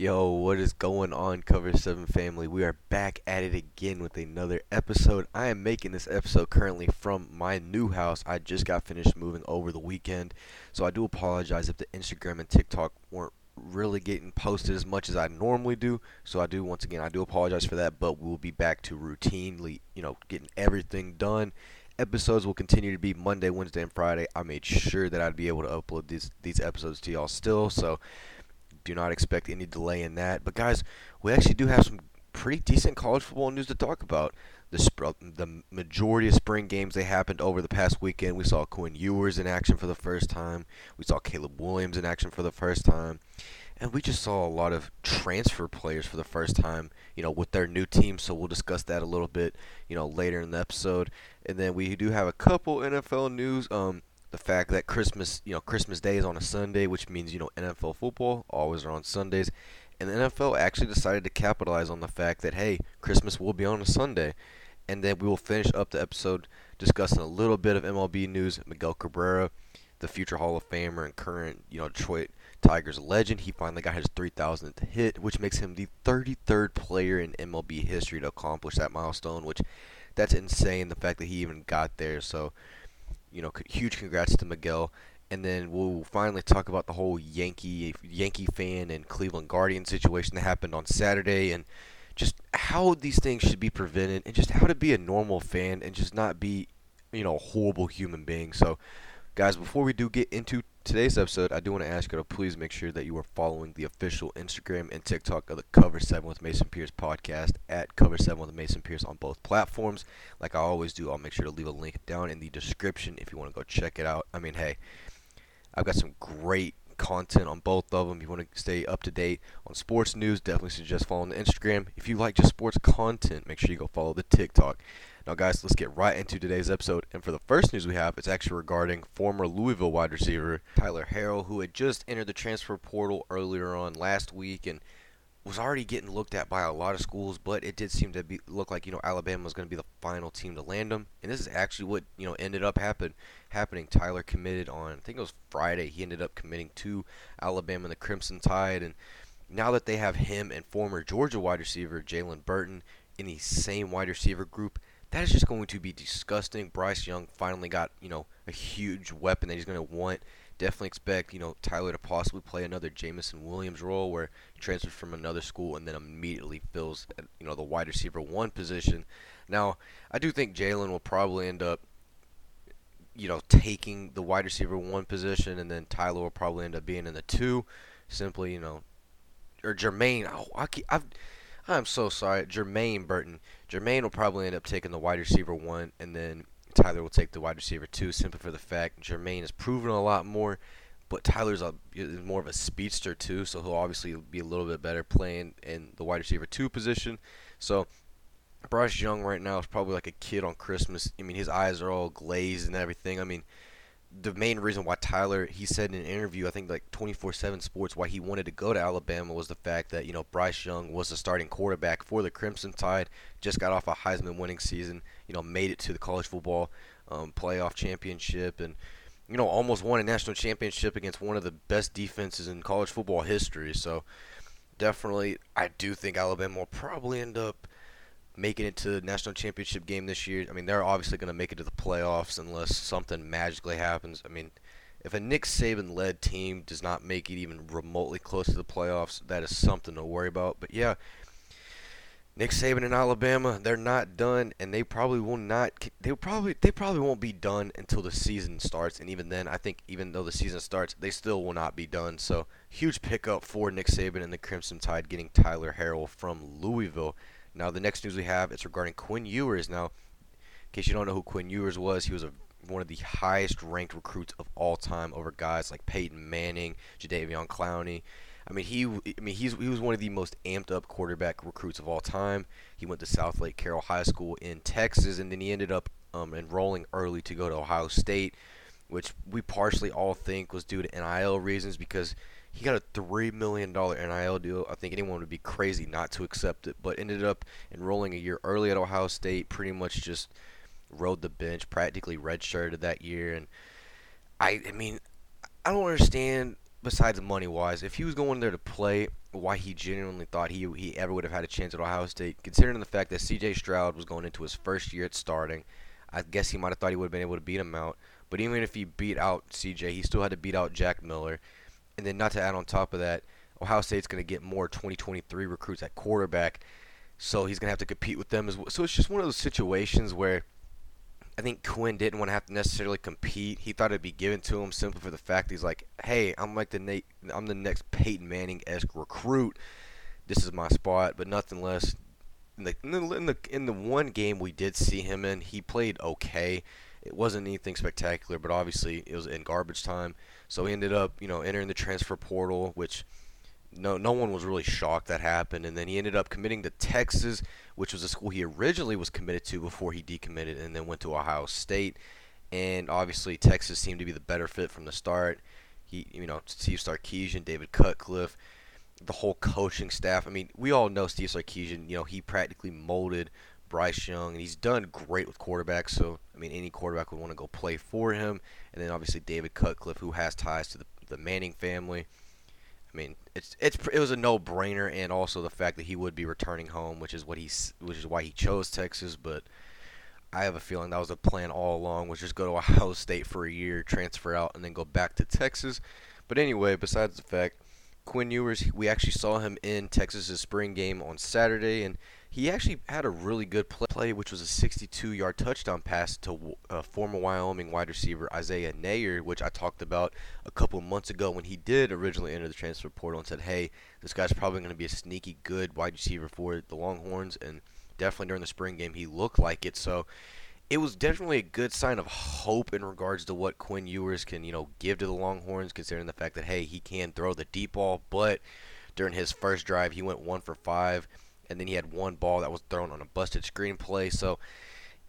Yo, what is going on, Cover 7 family? We are back at it again with another episode. I am making this episode currently from my new house. I just got finished moving over the weekend, so I do apologize if the Instagram and TikTok weren't really getting posted as much as I normally do. So I do, once again, I do apologize for that, but we'll be back to routinely, you know, getting everything done. Episodes will continue to be Monday, Wednesday, and Friday. I made sure that I'd be able to upload these these episodes to y'all still, so do not expect any delay in that. But guys, we actually do have some pretty decent college football news to talk about. The sp- the majority of spring games they happened over the past weekend. We saw Quinn Ewers in action for the first time. We saw Caleb Williams in action for the first time. And we just saw a lot of transfer players for the first time, you know, with their new team. So we'll discuss that a little bit, you know, later in the episode. And then we do have a couple NFL news. Um, the fact that Christmas, you know, Christmas Day is on a Sunday, which means, you know, NFL football always are on Sundays. And the NFL actually decided to capitalize on the fact that, hey, Christmas will be on a Sunday. And then we will finish up the episode discussing a little bit of MLB news. Miguel Cabrera, the future Hall of Famer and current, you know, Detroit Tigers legend, he finally got his 3,000th hit, which makes him the 33rd player in MLB history to accomplish that milestone, which that's insane, the fact that he even got there. So, you know, huge congrats to Miguel. And then we'll finally talk about the whole Yankee Yankee fan and Cleveland Guardian situation that happened on Saturday, and just how these things should be prevented, and just how to be a normal fan and just not be, you know, a horrible human being. So, guys, before we do get into today's episode, I do want to ask you to please make sure that you are following the official Instagram and TikTok of the Cover 7 with Mason Pierce podcast at Cover 7 with Mason Pierce on both platforms. Like I always do, I'll make sure to leave a link down in the description if you want to go check it out. I mean, hey, I've got some great content on both of them. If you want to stay up to date on sports news, definitely suggest following the Instagram. If you like just sports content, make sure you go follow the TikTok. Now, guys, let's get right into today's episode. And for the first news we have, it's actually regarding former Louisville wide receiver Tyler Harrell, who had just entered the transfer portal earlier on last week and was already getting looked at by a lot of schools, but it did seem to be look like you know Alabama was going to be the final team to land him, and this is actually what you know ended up happen happening. Tyler committed on I think it was Friday. He ended up committing to Alabama and the Crimson Tide, and now that they have him and former Georgia wide receiver Jalen Burton in the same wide receiver group, that is just going to be disgusting. Bryce Young finally got, you know, a huge weapon that he's going to want. Definitely expect, you know, Tyler to possibly play another Jameson Williams role where he transfers from another school and then immediately fills, you know, the wide receiver one position. Now, I do think Jalen will probably end up, you know, taking the wide receiver one position and then Tyler will probably end up being in the two. Simply, you know, or Jermaine. Oh, I keep, I've I'm so sorry, Jermaine Burton. Jermaine will probably end up taking the wide receiver one, and then Tyler will take the wide receiver two, simply for the fact Jermaine has proven a lot more, but Tyler's a, more of a speedster too, so he'll obviously be a little bit better playing in the wide receiver two position. So Bryce Young right now is probably like a kid on Christmas. I mean, his eyes are all glazed and everything. I mean, the main reason why Tyler, he said in an interview, I think like 24/7 Sports, why he wanted to go to Alabama was the fact that you know Bryce Young was the starting quarterback for the Crimson Tide, just got off a Heisman winning season, you know, made it to the college football um, playoff championship, and you know almost won a national championship against one of the best defenses in college football history. So definitely, I do think Alabama will probably end up making it to the national championship game this year. I mean, they're obviously going to make it to the playoffs unless something magically happens. I mean, if a Nick Saban led team does not make it even remotely close to the playoffs, that is something to worry about. But yeah, Nick Saban in Alabama, they're not done, and they probably will not. They probably they probably won't be done until the season starts, and even then, I think even though the season starts, they still will not be done. So huge pickup for Nick Saban and the Crimson Tide getting Tyler Harrell from Louisville. Now, the next news we have is regarding Quinn Ewers. Now, in case you don't know who Quinn Ewers was, he was a, one of the highest ranked recruits of all time over guys like Peyton Manning, Jadeveon Clowney. I mean, he I mean he's he was one of the most amped up quarterback recruits of all time. He went to Southlake Carroll High School in Texas, and then he ended up um, enrolling early to go to Ohio State, which we partially all think was due to NIL reasons because he got a three million dollar NIL deal. I think anyone would be crazy not to accept it, but ended up enrolling a year early at Ohio State. Pretty much just rode the bench, practically redshirted that year. And I, I mean, I don't understand besides money wise, if he was going there to play, why he genuinely thought he he ever would have had a chance at Ohio State, considering the fact that C.J. Stroud was going into his first year at starting, I guess he might have thought he would have been able to beat him out. But even if he beat out C.J., he still had to beat out Jack Miller, and then not to add on top of that, Ohio State's going to get more 2023 recruits at quarterback, so he's going to have to compete with them as well. So it's just one of those situations where I think Quinn didn't want to have to necessarily compete. He thought it'd be given to him simply for the fact he's like, hey, I'm like the Nate, I'm the next Peyton Manning esque recruit. This is my spot, but nothing less. In the, in the in the in the one game we did see him in, he played okay. It wasn't anything spectacular, but obviously it was in garbage time. So he ended up, you know, entering the transfer portal, which no no one was really shocked that happened. And then he ended up committing to Texas which was a school he originally was committed to before he decommitted and then went to Ohio State. And obviously Texas seemed to be the better fit from the start. He you know Steve Sarkisian David Cutcliffe the whole coaching staff. I mean we all know Steve Sarkisian you know he practically molded Bryce Young and he's done great with quarterbacks so I mean any quarterback would want to go play for him and then obviously David Cutcliffe who has ties to the, the Manning family I mean, it's it's it was a no-brainer, and also the fact that he would be returning home, which is what he which is why he chose Texas. But I have a feeling that was a plan all along, was just go to Ohio State for a year, transfer out, and then go back to Texas. But anyway, besides the fact, Quinn Ewers, we actually saw him in Texas's spring game on Saturday, and he actually had a really good play, which was a 62-yard touchdown pass to uh, former Wyoming wide receiver Isaiah Neyor, which I talked about a couple months ago when he did originally enter the transfer portal and said, "Hey, this guy's probably going to be a sneaky good wide receiver for the Longhorns." And definitely during the spring game, he looked like it. So it was definitely a good sign of hope in regards to what Quinn Ewers can, you know, give to the Longhorns, considering the fact that hey, he can throw the deep ball, but during his first drive, he went one for five and then he had one ball that was thrown on a busted screen play. So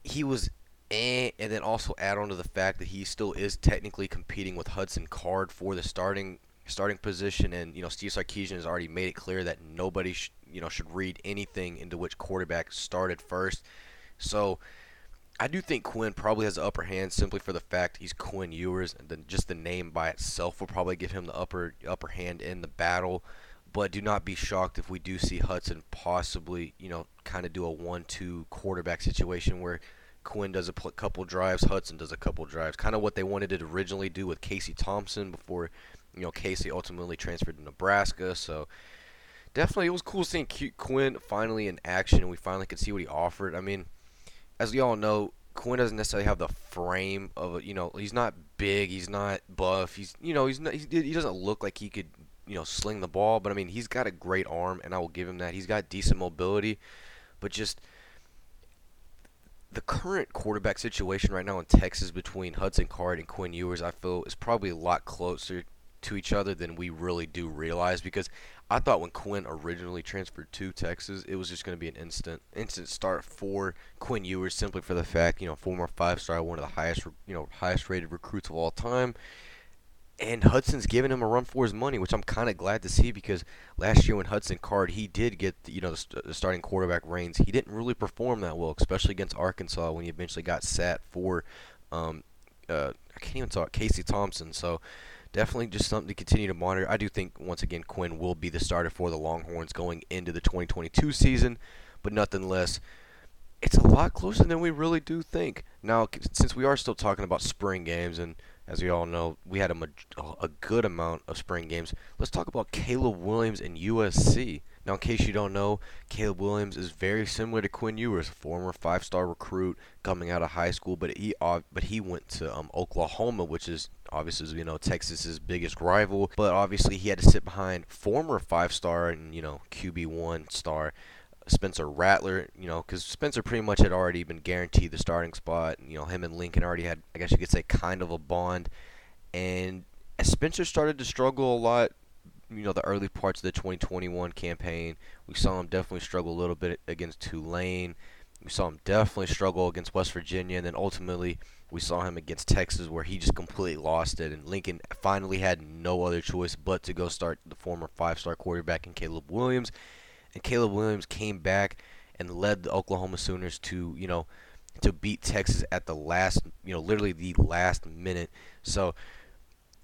he was eh, and then also add on to the fact that he still is technically competing with Hudson Card for the starting starting position, and you know Steve Sarkisian has already made it clear that nobody sh- you know should read anything into which quarterback started first. So I do think Quinn probably has the upper hand simply for the fact he's Quinn Ewers, and then just the name by itself will probably give him the upper upper hand in the battle. But do not be shocked if we do see Hudson possibly, you know, kind of do a one-two quarterback situation where Quinn does a pl- couple drives, Hudson does a couple drives, kind of what they wanted to originally do with Casey Thompson before, you know, Casey ultimately transferred to Nebraska. So definitely, it was cool seeing Q- Quinn finally in action, and we finally could see what he offered. I mean, as we all know, Quinn doesn't necessarily have the frame of a, you know, he's not big, he's not buff, he's, you know, he's not, he doesn't look like he could you know, sling the ball. But I mean, he's got a great arm, and I will give him that. He's got decent mobility, but just the current quarterback situation right now in Texas between Hudson Card and Quinn Ewers, I feel, is probably a lot closer to each other than we really do realize. Because I thought when Quinn originally transferred to Texas, it was just going to be an instant instant start for Quinn Ewers, simply for the fact, you know, former five star, one of the highest, you know, highest rated recruits of all time and Hudson's giving him a run for his money, which I'm kind of glad to see because last year when Hudson Card he did get you know the, starting quarterback reins, he didn't really perform that well, especially against Arkansas when he eventually got sat for um, uh, I can't even talk Casey Thompson. So definitely just something to continue to monitor. I do think once again Quinn will be the starter for the Longhorns going into the 2022 season, but nothing less. It's a lot closer than we really do think. Now, since we are still talking about spring games and as we all know, we had a, a good amount of spring games. Let's talk about Caleb Williams and USC. Now, in case you don't know, Caleb Williams is very similar to Quinn Ewers, a former five-star recruit coming out of high school, but he but he went to um, Oklahoma, which is obviously you know Texas's biggest rival. But obviously, he had to sit behind former five-star and you know QB one star Spencer Rattler, you know, because Spencer pretty much had already been guaranteed the starting spot. You know, him and Lincoln already had, I guess you could say, kind of a bond. And Spencer started to struggle a lot, you know, the early parts of the 2021 campaign, we saw him definitely struggle a little bit against Tulane. We saw him definitely struggle against West Virginia, and then ultimately we saw him against Texas, where he just completely lost it. And Lincoln finally had no other choice but to go start the former five-star quarterback in Caleb Williams and Caleb Williams came back and led the Oklahoma Sooners to you know to beat Texas at the last you know literally the last minute. So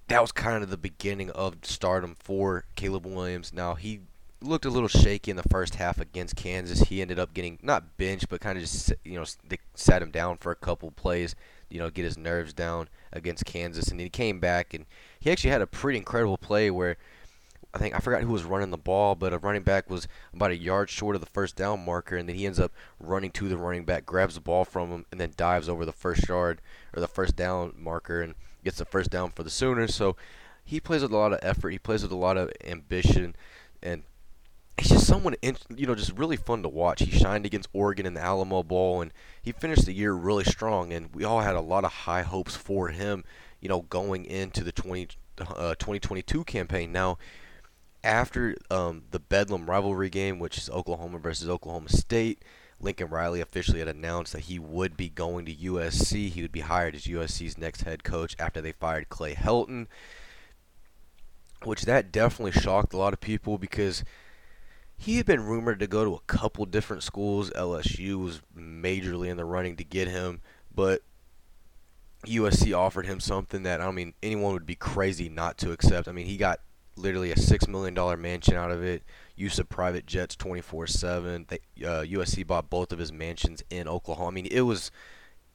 that was kind of the beginning of stardom for Caleb Williams. Now he looked a little shaky in the first half against Kansas. He ended up getting not benched, but kind of just you know they sat him down for a couple plays, you know, get his nerves down against Kansas, and he came back and he actually had a pretty incredible play where I think I forgot who was running the ball, but a running back was about a yard short of the first down marker, and then he ends up running to the running back, grabs the ball from him, and then dives over the first yard or the first down marker and gets the first down for the Sooners. So he plays with a lot of effort. He plays with a lot of ambition, and he's just someone you know just really fun to watch. He shined against Oregon in the Alamo Bowl, and he finished the year really strong. And we all had a lot of high hopes for him, you know, going into the 20, uh, 2022 campaign. Now after um, the Bedlam rivalry game, which is Oklahoma versus Oklahoma State, Lincoln Riley officially had announced that he would be going to USC. He would be hired as USC's next head coach after they fired Clay Helton, which that definitely shocked a lot of people because he had been rumored to go to a couple different schools. LSU was majorly in the running to get him, but USC offered him something that I mean anyone would be crazy not to accept. I mean, he got literally a six million dollar mansion out of it. Use of private jets 24/7. They, uh, USC bought both of his mansions in Oklahoma. I mean, it was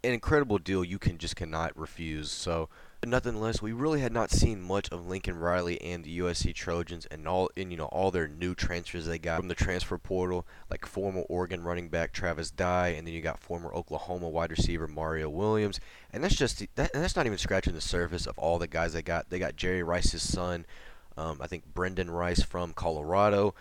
an incredible deal. You can just cannot refuse. So, nothing less, we really had not seen much of Lincoln Riley and the USC Trojans and all in you know all their new transfers they got from the transfer portal, like former Oregon running back Travis Dye, and then you got former Oklahoma wide receiver Mario Williams, and that's just that, that's not even scratching the surface of all the guys they got. They got Jerry Rice's son um, I think Brendan Rice from Colorado,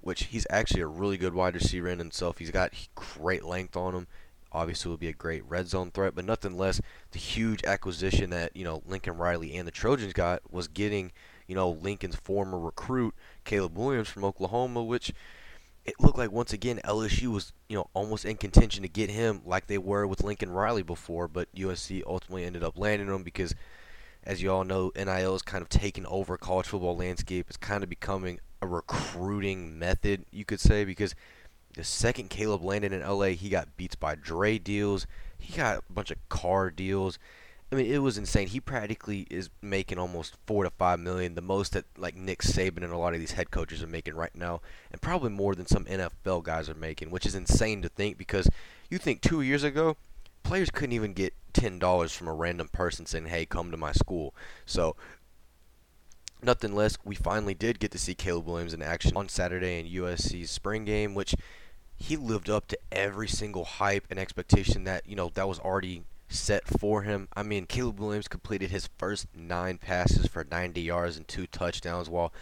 which he's actually a really good wide receiver in himself. He's got great length on him. Obviously, will be a great red zone threat, but nothing less. The huge acquisition that you know Lincoln Riley and the Trojans got was getting you know Lincoln's former recruit Caleb Williams from Oklahoma, which it looked like once again LSU was you know almost in contention to get him like they were with Lincoln Riley before, but USC ultimately ended up landing him because as you all know, NIL is kind of taking over college football landscape. It's kind of becoming a recruiting method, you could say, because the second Caleb landed in LA, he got beats by Dre deals. He got a bunch of car deals. I mean, it was insane. He practically is making almost four to five million, the most that like Nick Saban and a lot of these head coaches are making right now, and probably more than some NFL guys are making, which is insane to think because you think two years ago players couldn't even get ten dollars from a random person saying, "Hey, come to my school." So nothing less, we finally did get to see Caleb Williams in action on Saturday in USC's spring game, which he lived up to every single hype and expectation that you know that was already set for him. I mean, Caleb Williams completed his first nine passes for 90 yards and two touchdowns, while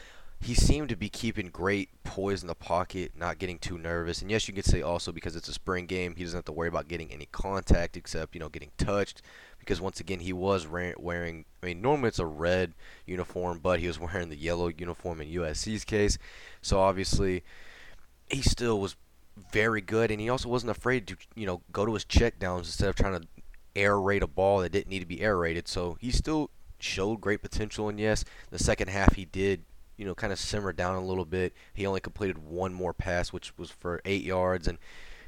he seemed to be keeping great poise in the pocket, not getting too nervous. And yes, you could say also because it's a spring game, he doesn't have to worry about getting any contact except, you know, getting touched. Because once again, he was wearing, I mean, normally it's a red uniform, but he was wearing the yellow uniform in USC's case. So obviously, he still was very good. And he also wasn't afraid to, you know, go to his checkdowns instead of trying to air raid a ball that didn't need to be air raided. So he still showed great potential. And yes, the second half he did you know, kind of simmered down a little bit. He only completed one more pass, which was for eight yards, and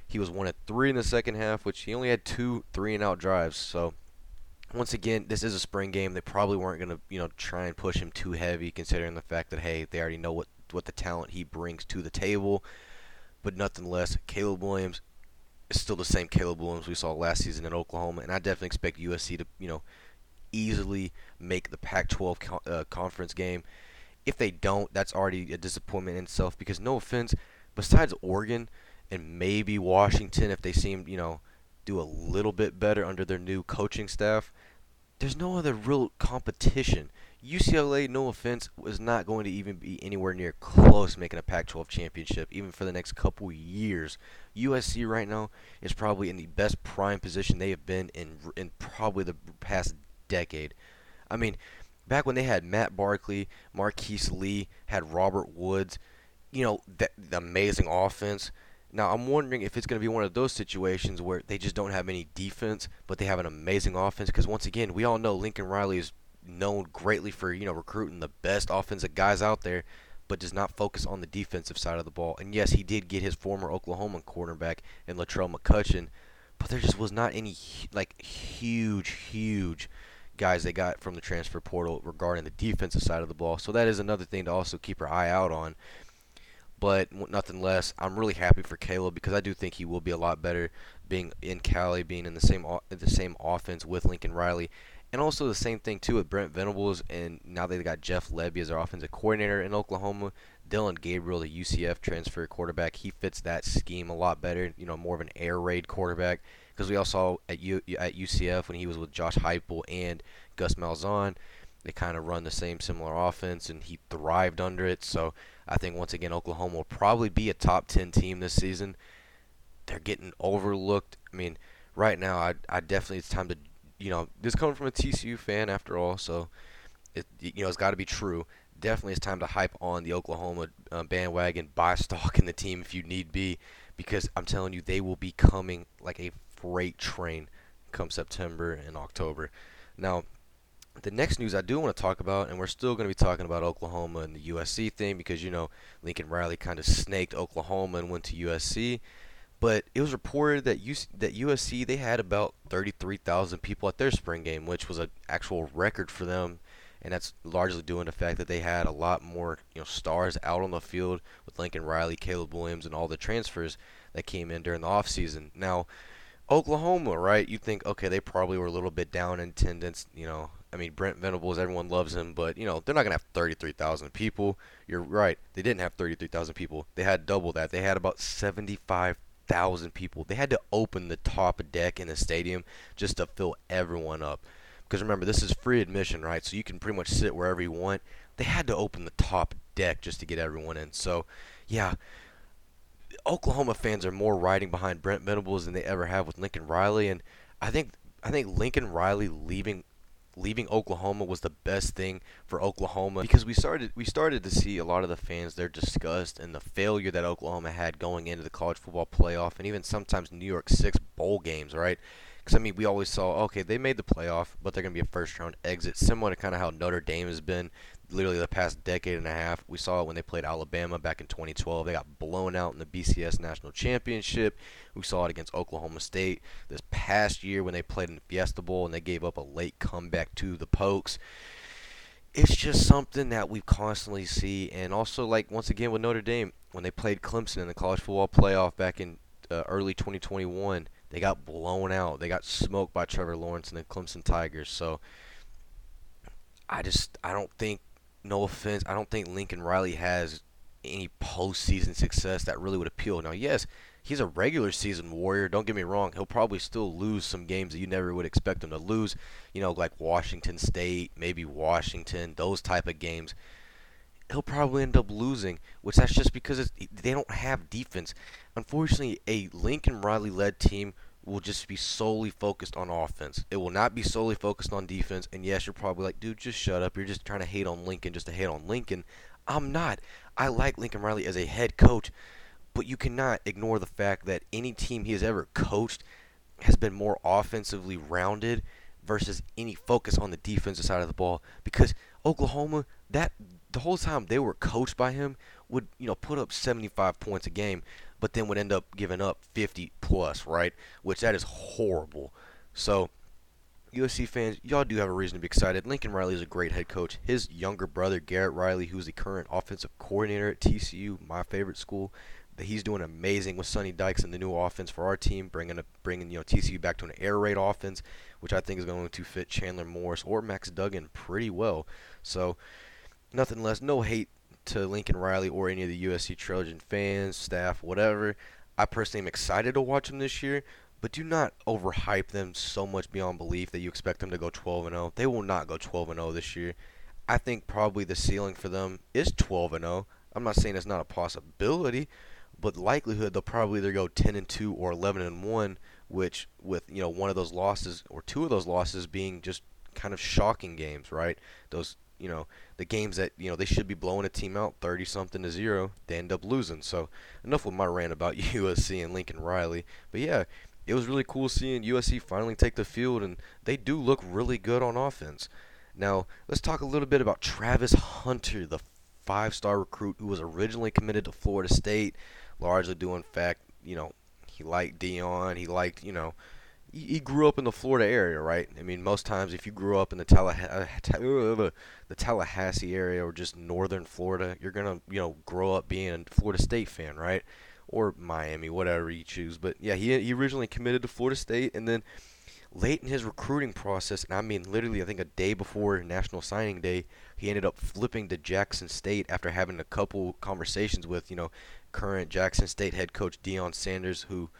he was one at three in the second half, which he only had two three and out drives. So once again, this is a spring game. They probably weren't going to, you know, try and push him too heavy, considering the fact that hey, they already know what what the talent he brings to the table. But nothing less, Caleb Williams is still the same Caleb Williams we saw last season in Oklahoma, and I definitely expect USC to, you know, easily make the Pac-12 co- uh, conference game. If they don't, that's already a disappointment in itself because no offense, besides Oregon and maybe Washington if they seem, you know, do a little bit better under their new coaching staff, there's no other real competition. UCLA, no offense, was not going to even be anywhere near close making a Pac-12 championship, even for the next couple years. USC right now is probably in the best prime position they have been in in probably the past decade. I mean, back when they had Matt Barkley, Marquise Lee, had Robert Woods, you know, the amazing offense. Now I'm wondering if it's going to be one of those situations where they just don't have any defense, but they have an amazing offense. Because once again, we all know Lincoln Riley is known greatly for you know recruiting the best offensive guys out there, but does not focus on the defensive side of the ball. And yes, he did get his former Oklahoma cornerback in Latrell McCutchin, but there just was not any like huge, huge guys they got from the transfer portal regarding the defensive side of the ball. So that is another thing to also keep your eye out on. But nothing less, I'm really happy for Caleb because I do think he will be a lot better being in Cali, being in the same the same offense with Lincoln Riley, and also the same thing too with Brent Venables. And now they got Jeff Lebby as their offensive coordinator in Oklahoma. Dillon Gabriel, the UCF transfer quarterback, he fits that scheme a lot better. You know, more of an air raid quarterback because we all saw at U, at UCF when he was with Josh Heupel and Gus Malzahn, they kind of run the same similar offense, and he thrived under it. So I think once again Oklahoma will probably be a top 10 team this season. They're getting overlooked. I mean, right now I I definitely it's time to you know this coming from a TCU fan after all, so it you know it's got to be true. Definitely, it's time to hype on the Oklahoma uh, bandwagon, buy stock in the team if you need be, because I'm telling you they will be coming like a freight train come September and October. Now, the next news I do want to talk about, and we're still going to be talking about Oklahoma and the USC thing because you know Lincoln Riley kind of snaked Oklahoma and went to USC. But it was reported that that USC they had about 33,000 people at their spring game, which was an actual record for them, and that's largely due to the fact that they had a lot more you know stars out on the field with Lincoln Riley, Caleb Williams, and all the transfers that came in during the offseason. Now, Oklahoma, right? You think, okay, they probably were a little bit down in attendance. You know, I mean, Brent Venables, everyone loves him, but, you know, they're not going to have 33,000 people. You're right. They didn't have 33,000 people. They had double that. They had about 75,000 people. They had to open the top deck in the stadium just to fill everyone up. Because remember, this is free admission, right? So you can pretty much sit wherever you want. They had to open the top deck just to get everyone in. So, yeah, Oklahoma fans are more riding behind Brent Venables than they ever have with Lincoln Riley, and I think I think Lincoln Riley leaving leaving Oklahoma was the best thing for Oklahoma because we started we started to see a lot of the fans their disgust and the failure that Oklahoma had going into the college football playoff and even sometimes New Year's Six bowl games, right? Because I mean, we always saw okay, they made the playoff, but they're gonna be a first round exit, similar to kind of how Notre Dame has been literally the past decade and a half. We saw it when they played Alabama back in 2012. They got blown out in the BCS National Championship. We saw it against Oklahoma State this past year when they played in the Fiesta Bowl and they gave up a late comeback to the Pokes. It's just something that we constantly see, and also like once again with Notre Dame when they played Clemson in the college football playoff back in uh, early 2021, they got blown out. They got smoked by Trevor Lawrence and the Clemson Tigers. So I just I don't think no offense, I don't think Lincoln Riley has any postseason success that really would appeal. Now, yes, he's a regular season warrior. Don't get me wrong; he'll probably still lose some games that you never would expect him to lose. You know, like Washington State, maybe Washington, those type of games. He'll probably end up losing, which that's just because they don't have defense. Unfortunately, a Lincoln Riley-led team will just be solely focused on offense. It will not be solely focused on defense. And yes, you're probably like, dude, just shut up. You're just trying to hate on Lincoln just to hate on Lincoln. I'm not. I like Lincoln Riley as a head coach, but you cannot ignore the fact that any team he has ever coached has been more offensively rounded versus any focus on the defensive side of the ball because Oklahoma that the whole time they were coached by him would you know put up 75 points a game but then would end up giving up 50 plus, right? Which that is horrible. So, USC fans, y'all do have a reason to be excited. Lincoln Riley is a great head coach. His younger brother, Garrett Riley, who's the current offensive coordinator at TCU, my favorite school, he's doing amazing with Sonny Dykes and the new offense for our team, bringing a, bringing you know TCU back to an air raid offense, which I think is going to fit Chandler Morris or Max Duggan pretty well. So, nothing less, no hate to Lincoln Riley or any of the USC Trojan fans, staff, whatever. I personally am excited to watch them this year, but do not overhype them so much beyond belief that you expect them to go 12 and 0. They will not go 12 and 0 this year. I think probably the ceiling for them is 12 and 0. I'm not saying it's not a possibility, but likelihood they'll probably either go 10 and 2 or 11 and 1, which with you know one of those losses or two of those losses being just kind of shocking games, right? Those you know the games that you know they should be blowing a team out 30 something to zero they end up losing. So enough with my rant about USC and Lincoln Riley. But yeah it was really cool seeing USC finally take the field and they do look really good on offense. Now let's talk a little bit about Travis Hunter the five-star recruit who was originally committed to Florida State largely due in fact you know he liked Deion he liked you know he, grew up in the Florida area, right? I mean, most times if you grew up in the Tallahassee, uh, uh, the Tallahassee area or just northern Florida, you're gonna you know grow up being a Florida State fan, right? Or Miami, whatever you choose. But yeah, he he originally committed to Florida State, and then late in his recruiting process, and I mean literally, I think a day before National Signing Day, he ended up flipping to Jackson State after having a couple conversations with you know current Jackson State head coach Deion Sanders, who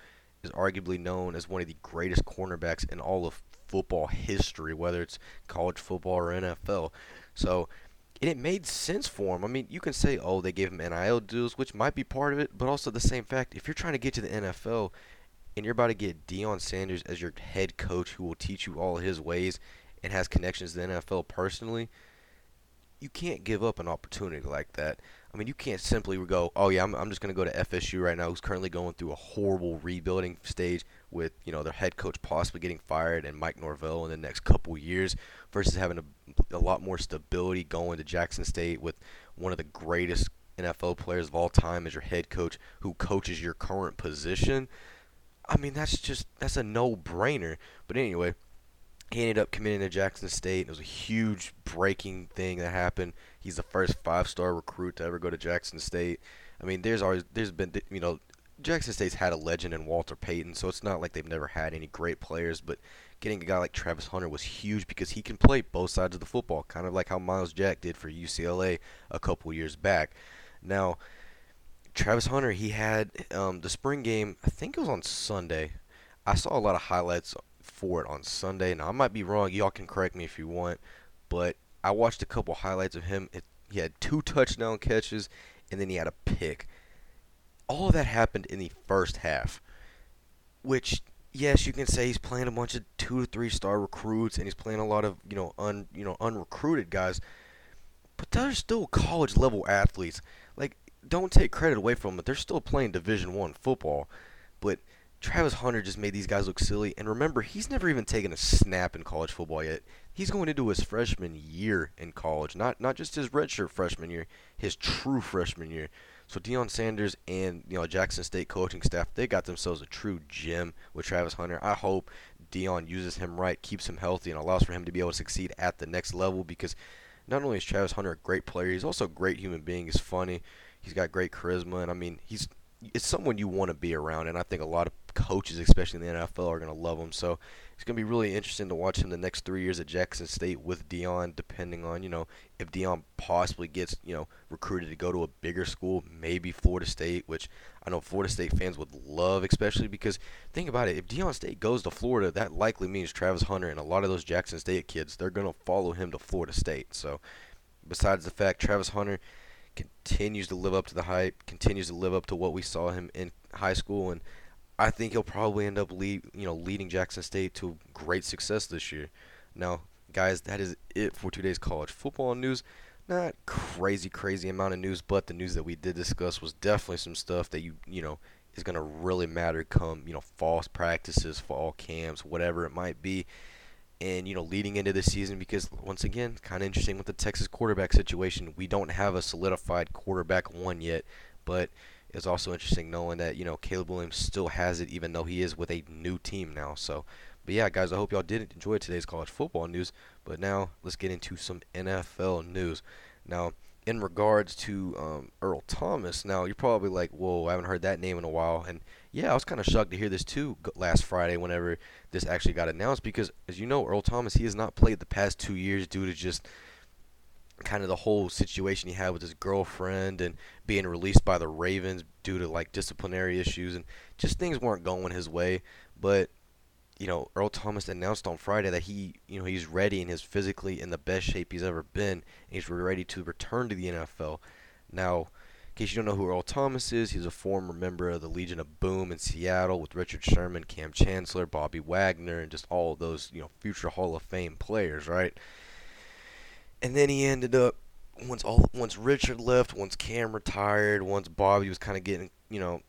is arguably known as one of the greatest cornerbacks in all of football history, whether it's college football or NFL. So and it made sense for him. I mean, you can say, oh, they gave him NIL deals, which might be part of it, but also the same fact, if you're trying to get to the NFL and you're about to get Deion Sanders as your head coach who will teach you all his ways and has connections to the NFL personally, you can't give up an opportunity like that. I mean, you can't simply go, oh yeah, I'm, I'm just going to go to FSU right now, who's currently going through a horrible rebuilding stage with you know their head coach possibly getting fired and Mike Norvell in the next couple years, versus having a, a lot more stability going to Jackson State with one of the greatest NFL players of all time as your head coach, who coaches your current position. I mean, that's just that's a no-brainer. But anyway, he ended up committing to Jackson State. It was a huge breaking thing that happened. He's the first five-star recruit to ever go to Jackson State. I mean, there's always there's been you know Jackson State's had a legend in Walter Payton, so it's not like they've never had any great players. But getting a guy like Travis Hunter was huge because he can play both sides of the football, kind of like how Myles Jack did for UCLA a couple years back. Now, Travis Hunter, he had um, the spring game. I think it was on Sunday. I saw a lot of highlights for it on Sunday. Now I might be wrong. Y'all can correct me if you want, but I watched a couple highlights of him. It, he had two touchdown catches, and then he had a pick. All of that happened in the first half, which yes, you can say he's playing a bunch of two or three star recruits, and he's playing a lot of you know un you know unrecruited guys, but they're still college level athletes. Like, don't take credit away from them. But they're still playing Division One football, but Travis Hunter just made these guys look silly. And remember, he's never even taken a snap in college football yet. He's going into his freshman year in college, not not just his redshirt freshman year, his true freshman year. So Deion Sanders and you know Jackson State coaching staff, they got themselves a true gem with Travis Hunter. I hope Deion uses him right, keeps him healthy, and allows for him to be able to succeed at the next level. Because not only is Travis Hunter a great player, he's also a great human being. He's funny, he's got great charisma, and I mean he's it's someone you want to be around, and I think a lot of coaches, especially in the NFL, are going to love him. So it's going to be really interesting to watch him the next three years at Jackson State with Deion, depending on you know if Deion possibly gets you know recruited to go to a bigger school, maybe Florida State, which I know Florida State fans would love, especially because think about it, if Deion State goes to Florida, that likely means Travis Hunter and a lot of those Jackson State kids they're going to follow him to Florida State. So besides the fact Travis Hunter continues to live up to the hype, continues to live up to what we saw him in high school, and I think he'll probably end up lead, you know, leading Jackson State to great success this year. Now, guys, that is it for today's college football news. Not crazy, crazy amount of news, but the news that we did discuss was definitely some stuff that you, you know, is to really matter come, you know, fall practices, fall camps, whatever it might be and you know leading into the season because once again kind of interesting with the Texas quarterback situation. We don't have a solidified quarterback one yet but it's also interesting knowing that you know Caleb Williams still has it even though he is with a new team now. So but yeah guys I hope y'all did enjoy today's college football news. But now let's get into some NFL news. Now in regards to um, Earl Thomas now you're probably like whoa I haven't heard that name in a while. And yeah, I was kind of shocked to hear this too last Friday whenever this actually got announced because, as you know, Earl Thomas, he has not played the past two years due to just kind of the whole situation he had with his girlfriend and being released by the Ravens due to like disciplinary issues and just things weren't going his way. But you know, Earl Thomas announced on Friday that he, you know, he's ready and he's physically in the best shape he's ever been. And he's ready to return to the NFL. Now, case you don't know who Earl Thomas is, he's a former member of the Legion of Boom in Seattle with Richard Sherman, Kam Chancellor, Bobby Wagner, and just all of those, you know, future Hall of Fame players, right? And then he ended up once all once Richard left, once Kam retired, once Bobby was kind of getting, you know,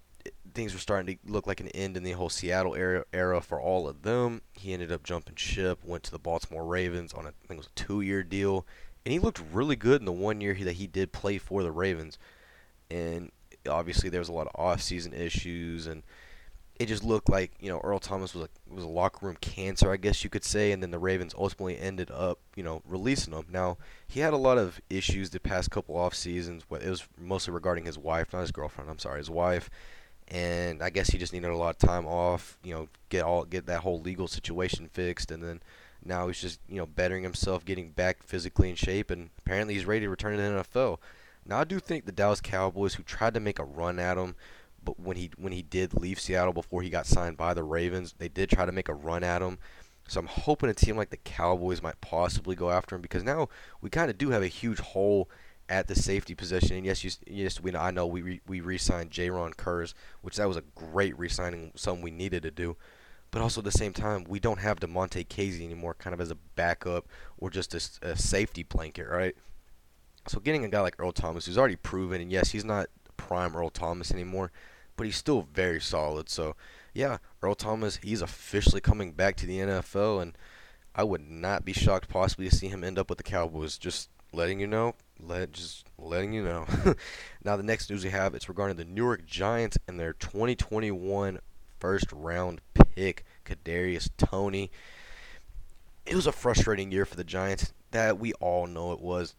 things were starting to look like an end in the whole Seattle era era for all of them. He ended up jumping ship, went to the Baltimore Ravens on a, I think it was a two-year deal, and he looked really good in the one year that he did play for the Ravens and obviously there was a lot of off-season issues and it just looked like you know Earl Thomas was a was a locker room cancer, I guess you could say, and then the Ravens ultimately ended up you know releasing him. Now he had a lot of issues the past couple off seasons. But it was mostly regarding his wife, not his girlfriend. I'm sorry, his wife, and I guess he just needed a lot of time off. You know, get all get that whole legal situation fixed, and then now he's just you know bettering himself, getting back physically in shape, and apparently he's ready to return to the NFL. Now I do think the Dallas Cowboys, who tried to make a run at him but when he when he did leave Seattle before he got signed by the Ravens, they did try to make a run at him. So I'm hoping a team like the Cowboys might possibly go after him because now we kind of do have a huge hole at the safety position. And yes, you, yes, we I know we re, we re-signed Jayron Kearse, which that was a great re-signing, something we needed to do. But also at the same time, we don't have Damontae Kazee anymore, kind of as a backup or just a, a safety blanket, right? So getting a guy like Earl Thomas, who's already proven, and yes, he's not prime Earl Thomas anymore, but he's still very solid. So, yeah, Earl Thomas, he's officially coming back to the NFL, and I would not be shocked possibly to see him end up with the Cowboys. Just letting you know, let just letting you know. now, the next news we have it's regarding the New York Giants and their 2021 first round pick, Kadarius Toney. It was a frustrating year for the Giants. That we all know it was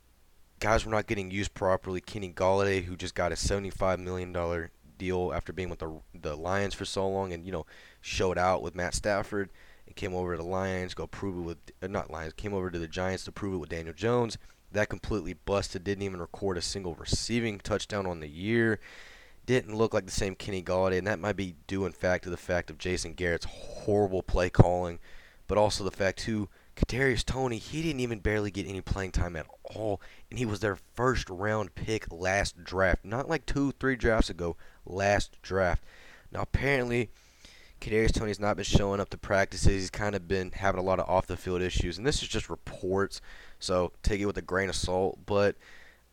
guys were not getting used properly. Kenny Golladay, who just got a $75 million deal after being with the the Lions for so long, and you know showed out with Matt Stafford, and came over to the Lions, go prove it with uh, not Lions, came over to the Giants to prove it with Daniel Jones. That completely busted. Didn't even record a single receiving touchdown on the year. Didn't look like the same Kenny Golladay, and that might be due in fact to the fact of Jason Garrett's horrible play calling, but also the fact too Kadarius Toney, he didn't even barely get any playing time at all, and he was their first round pick last draft. Not like two, three drafts ago, last draft. Now apparently, Kadarius Toney's not been showing up to practices. He's kind of been having a lot of off the field issues, and this is just reports, so take it with a grain of salt. But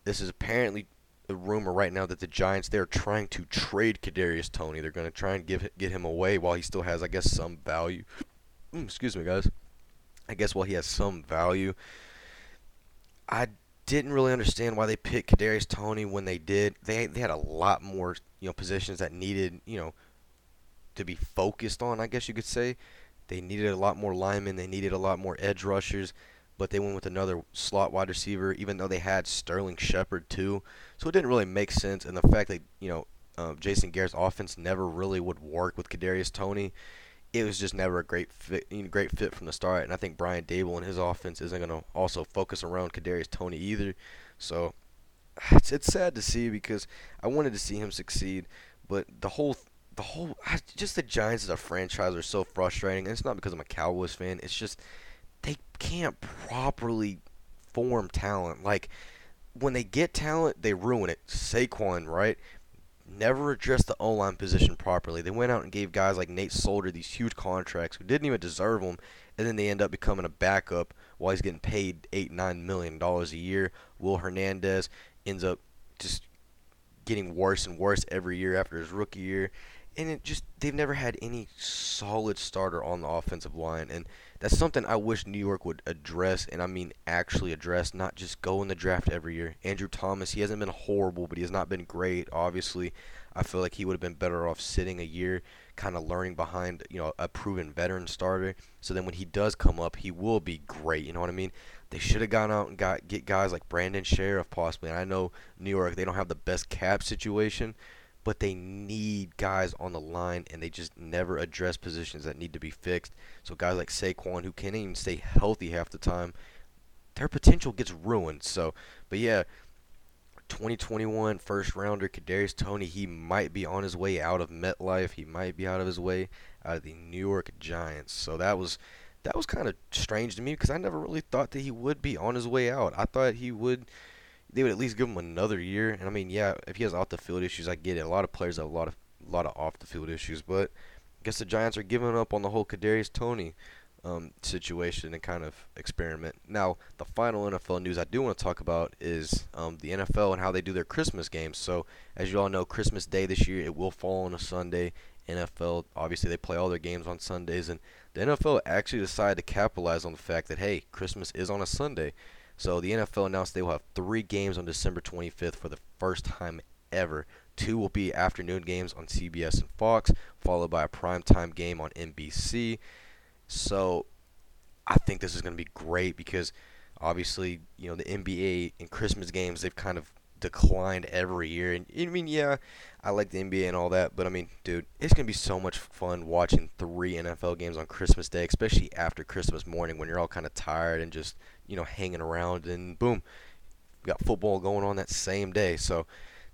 this is apparently a rumor right now that the Giants they're trying to trade Kadarius Toney. They're going to try and give get him away while he still has, I guess, some value. Mm, excuse me, guys. I guess while he has some value, I didn't really understand why they picked Kadarius Toney when they did. They they had a lot more you know positions that needed you know to be focused on. I guess you could say they needed a lot more linemen. They needed a lot more edge rushers. But they went with another slot wide receiver, even though they had Sterling Shepard too. So it didn't really make sense. And the fact that you know uh, Jason Garrett's offense never really would work with Kadarius Toney it was just never a great fit, great fit from the start. And I think Brian Daboll and his offense isn't going to also focus around Kadarius Toney either. So it's it's sad to see because I wanted to see him succeed, but the whole the whole just the Giants as a franchise are so frustrating. And it's not because I'm a Cowboys fan. It's just they can't properly form talent. Like when they get talent, they ruin it. Saquon, right? Never addressed the O line position properly. They went out and gave guys like Nate Solder these huge contracts who didn't even deserve them, and then they end up becoming a backup while he's getting paid eight nine million dollars a year. Will Hernandez ends up just getting worse and worse every year after his rookie year, and it just they've never had any solid starter on the offensive line, and that's something I wish New York would address, and I mean actually address, not just go in the draft every year. Andrew Thomas, he hasn't been horrible, but he has not been great. Obviously, I feel like he would have been better off sitting a year, kind of learning behind you know a proven veteran starter. So then when he does come up, he will be great. You know what I mean? They should have gone out and got get guys like Brandon Scherff possibly. And I know New York, they don't have the best cap situation, but they need guys on the line, and they just never address positions that need to be fixed. So guys like Saquon, who can't even stay healthy half the time, their potential gets ruined. So, but yeah, 2021 first rounder Kadarius Toney, he might be on his way out of MetLife. He might be out of his way out of the New York Giants. So that was that was kind of strange to me because I never really thought that he would be on his way out. I thought he would they would at least give him another year. And I mean, yeah, if he has off the field issues, I get it. A lot of players have a lot of a lot of off the field issues, but I guess the Giants are giving up on the whole Kadarius Toney um, situation and kind of experiment. Now, the final NFL news I do want to talk about is um, the NFL and how they do their Christmas games. So, as you all know, Christmas Day this year it will fall on a Sunday. NFL obviously they play all their games on Sundays, and the NFL actually decided to capitalize on the fact that hey, Christmas is on a Sunday. So the NFL announced they will have three games on December 25th for the first time ever. Two will be afternoon games on CBS and Fox, followed by a primetime game on NBC. So I think this is going to be great because obviously, you know, the NBA and Christmas games, they've kind of declined every year. And I mean, yeah, I like the NBA and all that, but I mean, dude, it's gonna be so much fun watching three NFL games on Christmas Day, especially after Christmas morning when you're all kind of tired and just you know hanging around. And boom, we got football going on that same day. So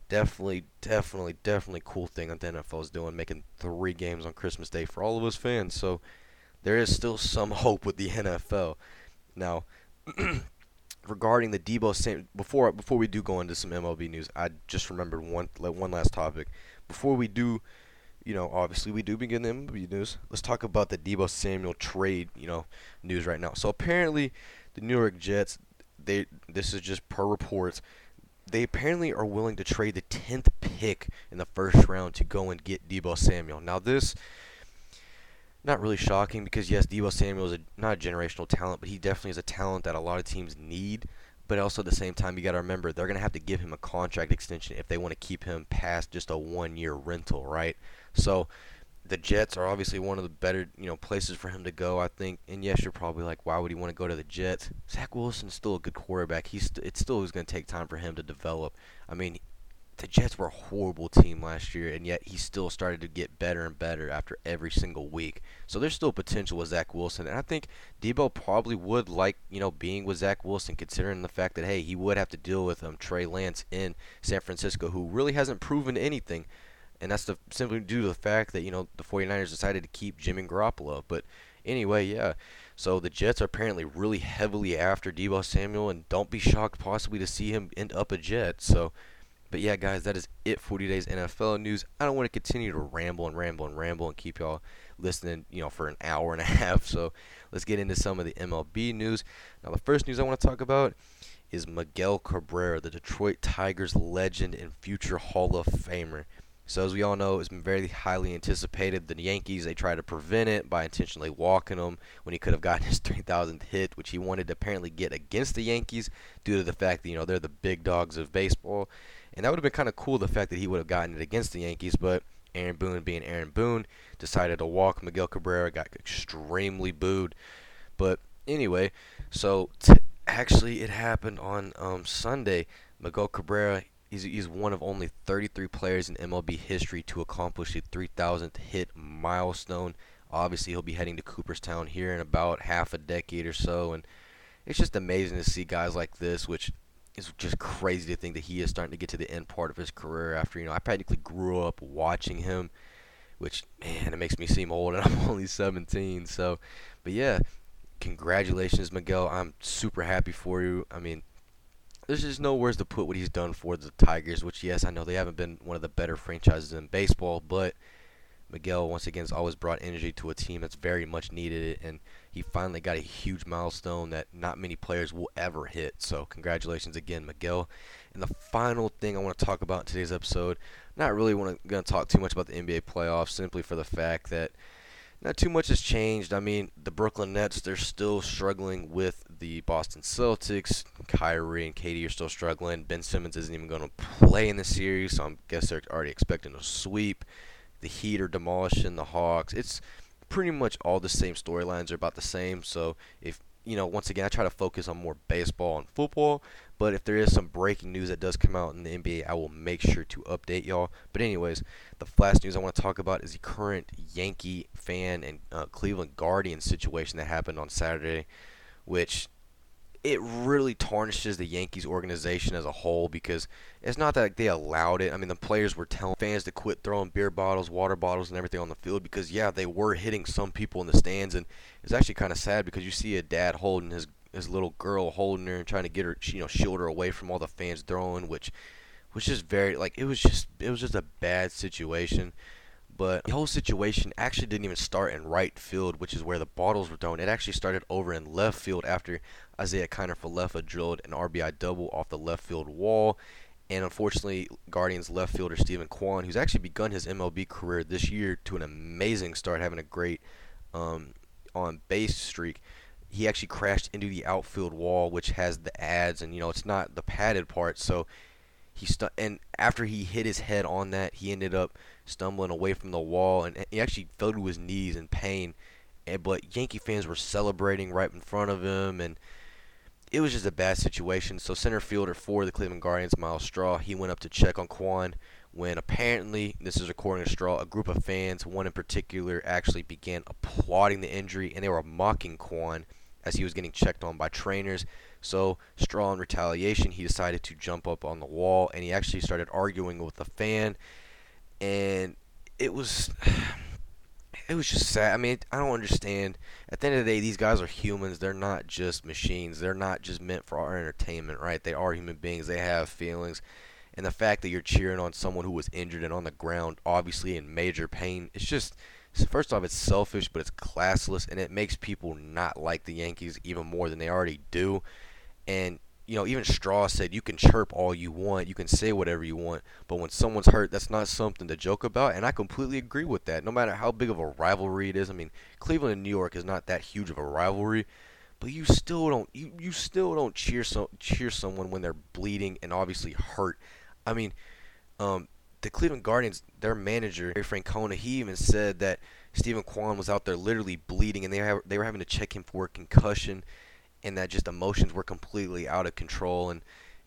definitely, definitely, definitely cool thing that the NFL is doing, making three games on Christmas Day for all of us fans. So there is still some hope with the NFL. Now. regarding the Deebo Samuel before before we do go into some MLB news, I just remembered one one last topic. Before we do, you know, obviously we do begin the MLB news. Let's talk about the Deebo Samuel trade, you know, news right now. So apparently, the New York Jets, they this is just per reports, they apparently are willing to trade the tenth pick in the first round to go and get Deebo Samuel. Now this not really shocking because yes, Deebo Samuel is a, not a generational talent, but he definitely is a talent that a lot of teams need. But also at the same time, you got to remember they're going to have to give him a contract extension if they want to keep him past just a one-year rental, right? So the Jets are obviously one of the better, you know, places for him to go, I think. And yes, you're probably like, why would he want to go to the Jets? Zach Wilson's still a good quarterback. He's st- it still is going to take time for him to develop. I mean, the Jets were a horrible team last year, and yet he still started to get better and better after every single week. So there's still potential with Zach Wilson, and I think Deebo probably would like you know being with Zach Wilson, considering the fact that hey he would have to deal with um, Trey Lance in San Francisco, who really hasn't proven anything, and that's the, simply due to the fact that you know the 49ers decided to keep Jimmy Garoppolo. But anyway, yeah. So the Jets are apparently really heavily after Deebo Samuel, and don't be shocked possibly to see him end up a Jet. So but yeah, guys, that is it for today's NFL news. I don't want to continue to ramble and ramble and ramble and keep y'all listening, you know, for an hour and a half. So let's get into some of the MLB news. Now, the first news I want to talk about is Miguel Cabrera, the Detroit Tigers legend and future Hall of Famer. So as we all know, it's been very highly anticipated. The Yankees they tried to prevent it by intentionally walking him when he could have gotten his 3,000th hit, which he wanted to apparently get against the Yankees due to the fact that you know they're the big dogs of baseball. And that would have been kind of cool, the fact that he would have gotten it against the Yankees, but Aaron Boone, being Aaron Boone, decided to walk Miguel Cabrera, got extremely booed. But anyway, so t- actually it happened on um, Sunday. Miguel Cabrera, he's, he's one of only 33 players in MLB history to accomplish the 3,000th hit milestone. Obviously, he'll be heading to Cooperstown here in about half a decade or so, and it's just amazing to see guys like this, which it's just crazy to think that he is starting to get to the end part of his career after you know I practically grew up watching him, which man it makes me seem old and I'm only 17. So, but yeah, congratulations Miguel. I'm super happy for you. I mean, there's just no words to put what he's done for the Tigers. Which yes, I know they haven't been one of the better franchises in baseball, but Miguel once again has always brought energy to a team that's very much needed and he finally got a huge milestone that not many players will ever hit. So congratulations again, Miguel. And the final thing I want to talk about in today's episode, not really want to going to talk too much about the NBA playoffs, simply for the fact that not too much has changed. I mean, the Brooklyn Nets they're still struggling with the Boston Celtics. Kyrie and KD are still struggling. Ben Simmons isn't even going to play in the series, so I guess they're already expecting a sweep. The Heat are demolishing the Hawks. It's pretty much all the same storylines are about the same. So if you know, once again, I try to focus on more baseball and football. But if there is some breaking news that does come out in the NBA, I will make sure to update y'all. But anyways, the last news I want to talk about is the current Yankee fan and uh, Cleveland Guardian situation that happened on Saturday, which it really tarnishes the Yankees organization as a whole because it's not that they allowed it. I mean, the players were telling fans to quit throwing beer bottles, water bottles, and everything on the field because, yeah, they were hitting some people in the stands. And it's actually kind of sad because you see a dad holding his, his little girl, holding her and trying to get her, you know, shield her away from all the fans throwing, which was just very, like, it was just, it was just a bad situation. But the whole situation actually didn't even start in right field, which is where the bottles were thrown. It actually started over in left field after Isiah Kiner-Falefa drilled an RBI double off the left field wall. And unfortunately, Guardians left fielder Steven Kwan, who's actually begun his MLB career this year to an amazing start, having a great um, on base streak, he actually crashed into the outfield wall, which has the ads, and you know it's not the padded part, so he stu- and after he hit his head on that, he ended up stumbling away from the wall and he actually fell to his knees in pain. And but Yankee fans were celebrating right in front of him and it was just a bad situation. So center fielder for the Cleveland Guardians, Myles Straw, he went up to check on Kwan when apparently, this is according to Straw, a group of fans, one in particular, actually began applauding the injury and they were mocking Kwan as he was getting checked on by trainers. So Straw, in retaliation, he decided to jump up on the wall and he actually started arguing with the fan, and it was. It was just sad. I mean, I don't understand. At the end of the day, these guys are humans. They're not just machines. They're not just meant for our entertainment, right? They are human beings. They have feelings. And the fact that you're cheering on someone who was injured and on the ground, obviously in major pain, it's just first off, it's selfish, but it's classless, and it makes people not like the Yankees even more than they already do. And you know, even Straw said you can chirp all you want, you can say whatever you want, but when someone's hurt, that's not something to joke about. And I completely agree with that. No matter how big of a rivalry it is, I mean, Cleveland and New York is not that huge of a rivalry, but you still don't you, you still don't cheer so cheer someone when they're bleeding and obviously hurt. I mean, um, the Cleveland Guardians, their manager Terry Francona, he even said that Steven Kwan was out there literally bleeding, and they have, they were having to check him for a concussion and that just emotions were completely out of control and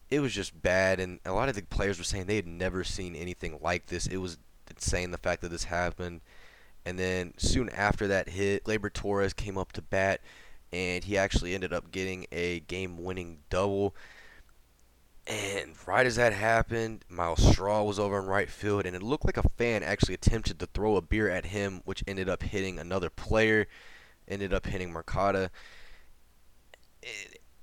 it was just bad and a lot of the players were saying they had never seen anything like this. It was insane the fact that this happened. And then soon after that hit, Gleyber Torres came up to bat and he actually ended up getting a game-winning double. And right as that happened, Myles Straw was over in right field, and it looked like a fan actually attempted to throw a beer at him, which ended up hitting another player, ended up hitting Mercado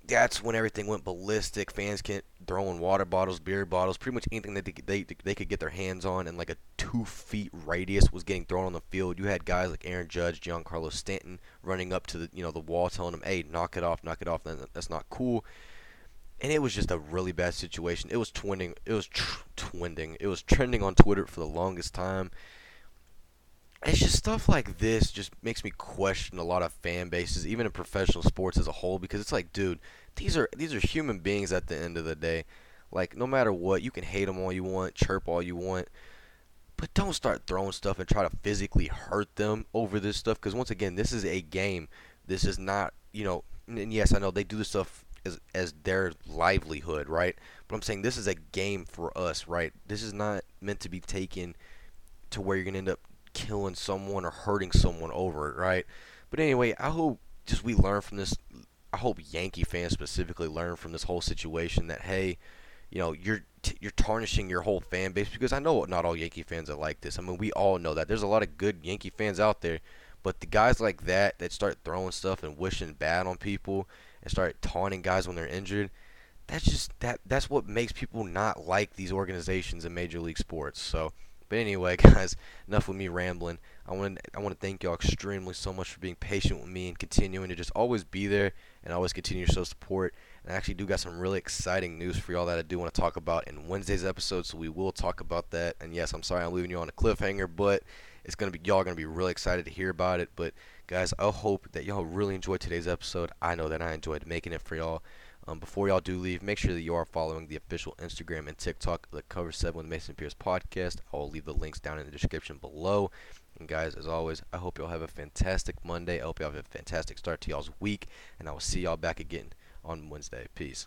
that's when everything went ballistic. Fans can't throwing water bottles, beer bottles, pretty much anything that they, they they could get their hands on, and like a two feet radius was getting thrown on the field. You had guys like Aaron Judge, Giancarlo Stanton running up to the you know the wall, telling them, "Hey, knock it off, knock it off." That's not cool. And it was just a really bad situation. It was twinning. It was tr-. It was trending on Twitter for the longest time it's just stuff like this just makes me question a lot of fan bases, even in professional sports as a whole, because it's like, dude, these are these are human beings at the end of the day. Like, no matter what, you can hate them all you want, chirp all you want, but don't start throwing stuff and try to physically hurt them over this stuff. Because once again, this is a game. This is not, you know. And yes, I know they do this stuff as as their livelihood, right? But I'm saying this is a game for us, right? This is not meant to be taken to where you're gonna end up killing someone or hurting someone over it, right? But anyway, I hope just we learn from this. I hope Yankee fans specifically learn from this whole situation that hey, you know, you're you're tarnishing your whole fan base because I know not all Yankee fans are like this. I mean, we all know that. There's a lot of good Yankee fans out there, but the guys like that that start throwing stuff and wishing bad on people and start taunting guys when they're injured, that's just that that's what makes people not like these organizations in major league sports. So but anyway, guys, enough with me rambling. I want I want to thank y'all extremely so much for being patient with me and continuing to just always be there and always continue to show support. And I actually do got some really exciting news for y'all that I do want to talk about in Wednesday's episode, so we will talk about that. And yes, I'm sorry I'm leaving you on a cliffhanger, but it's gonna be y'all gonna be really excited to hear about it. But guys, I hope that y'all really enjoyed today's episode. I know that I enjoyed making it for y'all. Um, before y'all do leave, make sure that you are following the official Instagram and TikTok, the Cover 7 with Mason Pierce podcast. I will leave the links down in the description below. And guys, as always, I hope y'all have a fantastic Monday. I hope y'all have a fantastic start to y'all's week. And I will see y'all back again on Wednesday. Peace.